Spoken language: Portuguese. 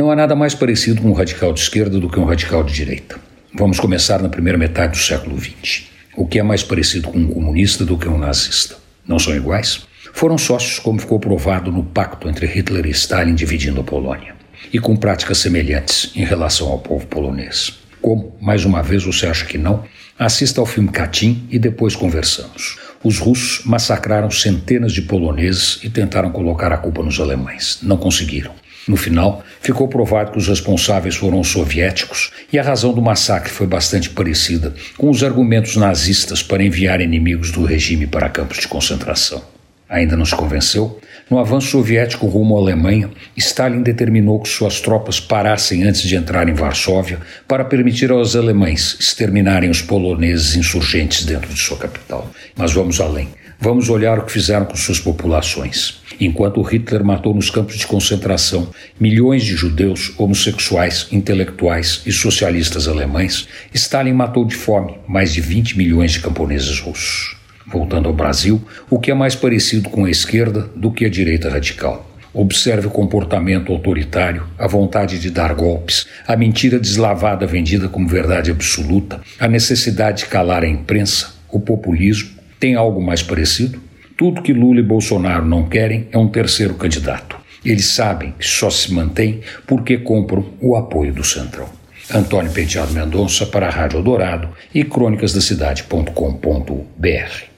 Não há nada mais parecido com um radical de esquerda do que um radical de direita. Vamos começar na primeira metade do século XX. O que é mais parecido com um comunista do que um nazista? Não são iguais? Foram sócios, como ficou provado no pacto entre Hitler e Stalin dividindo a Polônia, e com práticas semelhantes em relação ao povo polonês. Como, mais uma vez, você acha que não? Assista ao filme Katin e depois conversamos. Os russos massacraram centenas de poloneses e tentaram colocar a culpa nos alemães. Não conseguiram. No final, ficou provado que os responsáveis foram os soviéticos e a razão do massacre foi bastante parecida com os argumentos nazistas para enviar inimigos do regime para campos de concentração. Ainda não se convenceu? No avanço soviético rumo à Alemanha, Stalin determinou que suas tropas parassem antes de entrar em Varsóvia para permitir aos alemães exterminarem os poloneses insurgentes dentro de sua capital. Mas vamos além. Vamos olhar o que fizeram com suas populações. Enquanto Hitler matou nos campos de concentração milhões de judeus, homossexuais, intelectuais e socialistas alemães, Stalin matou de fome mais de 20 milhões de camponeses russos. Voltando ao Brasil, o que é mais parecido com a esquerda do que a direita radical? Observe o comportamento autoritário, a vontade de dar golpes, a mentira deslavada vendida como verdade absoluta, a necessidade de calar a imprensa, o populismo, tem algo mais parecido? Tudo que Lula e Bolsonaro não querem é um terceiro candidato. Eles sabem que só se mantém porque compram o apoio do Centrão. Antônio Penteado Mendonça para a Rádio Dourado e crônicasdacidade.com.br.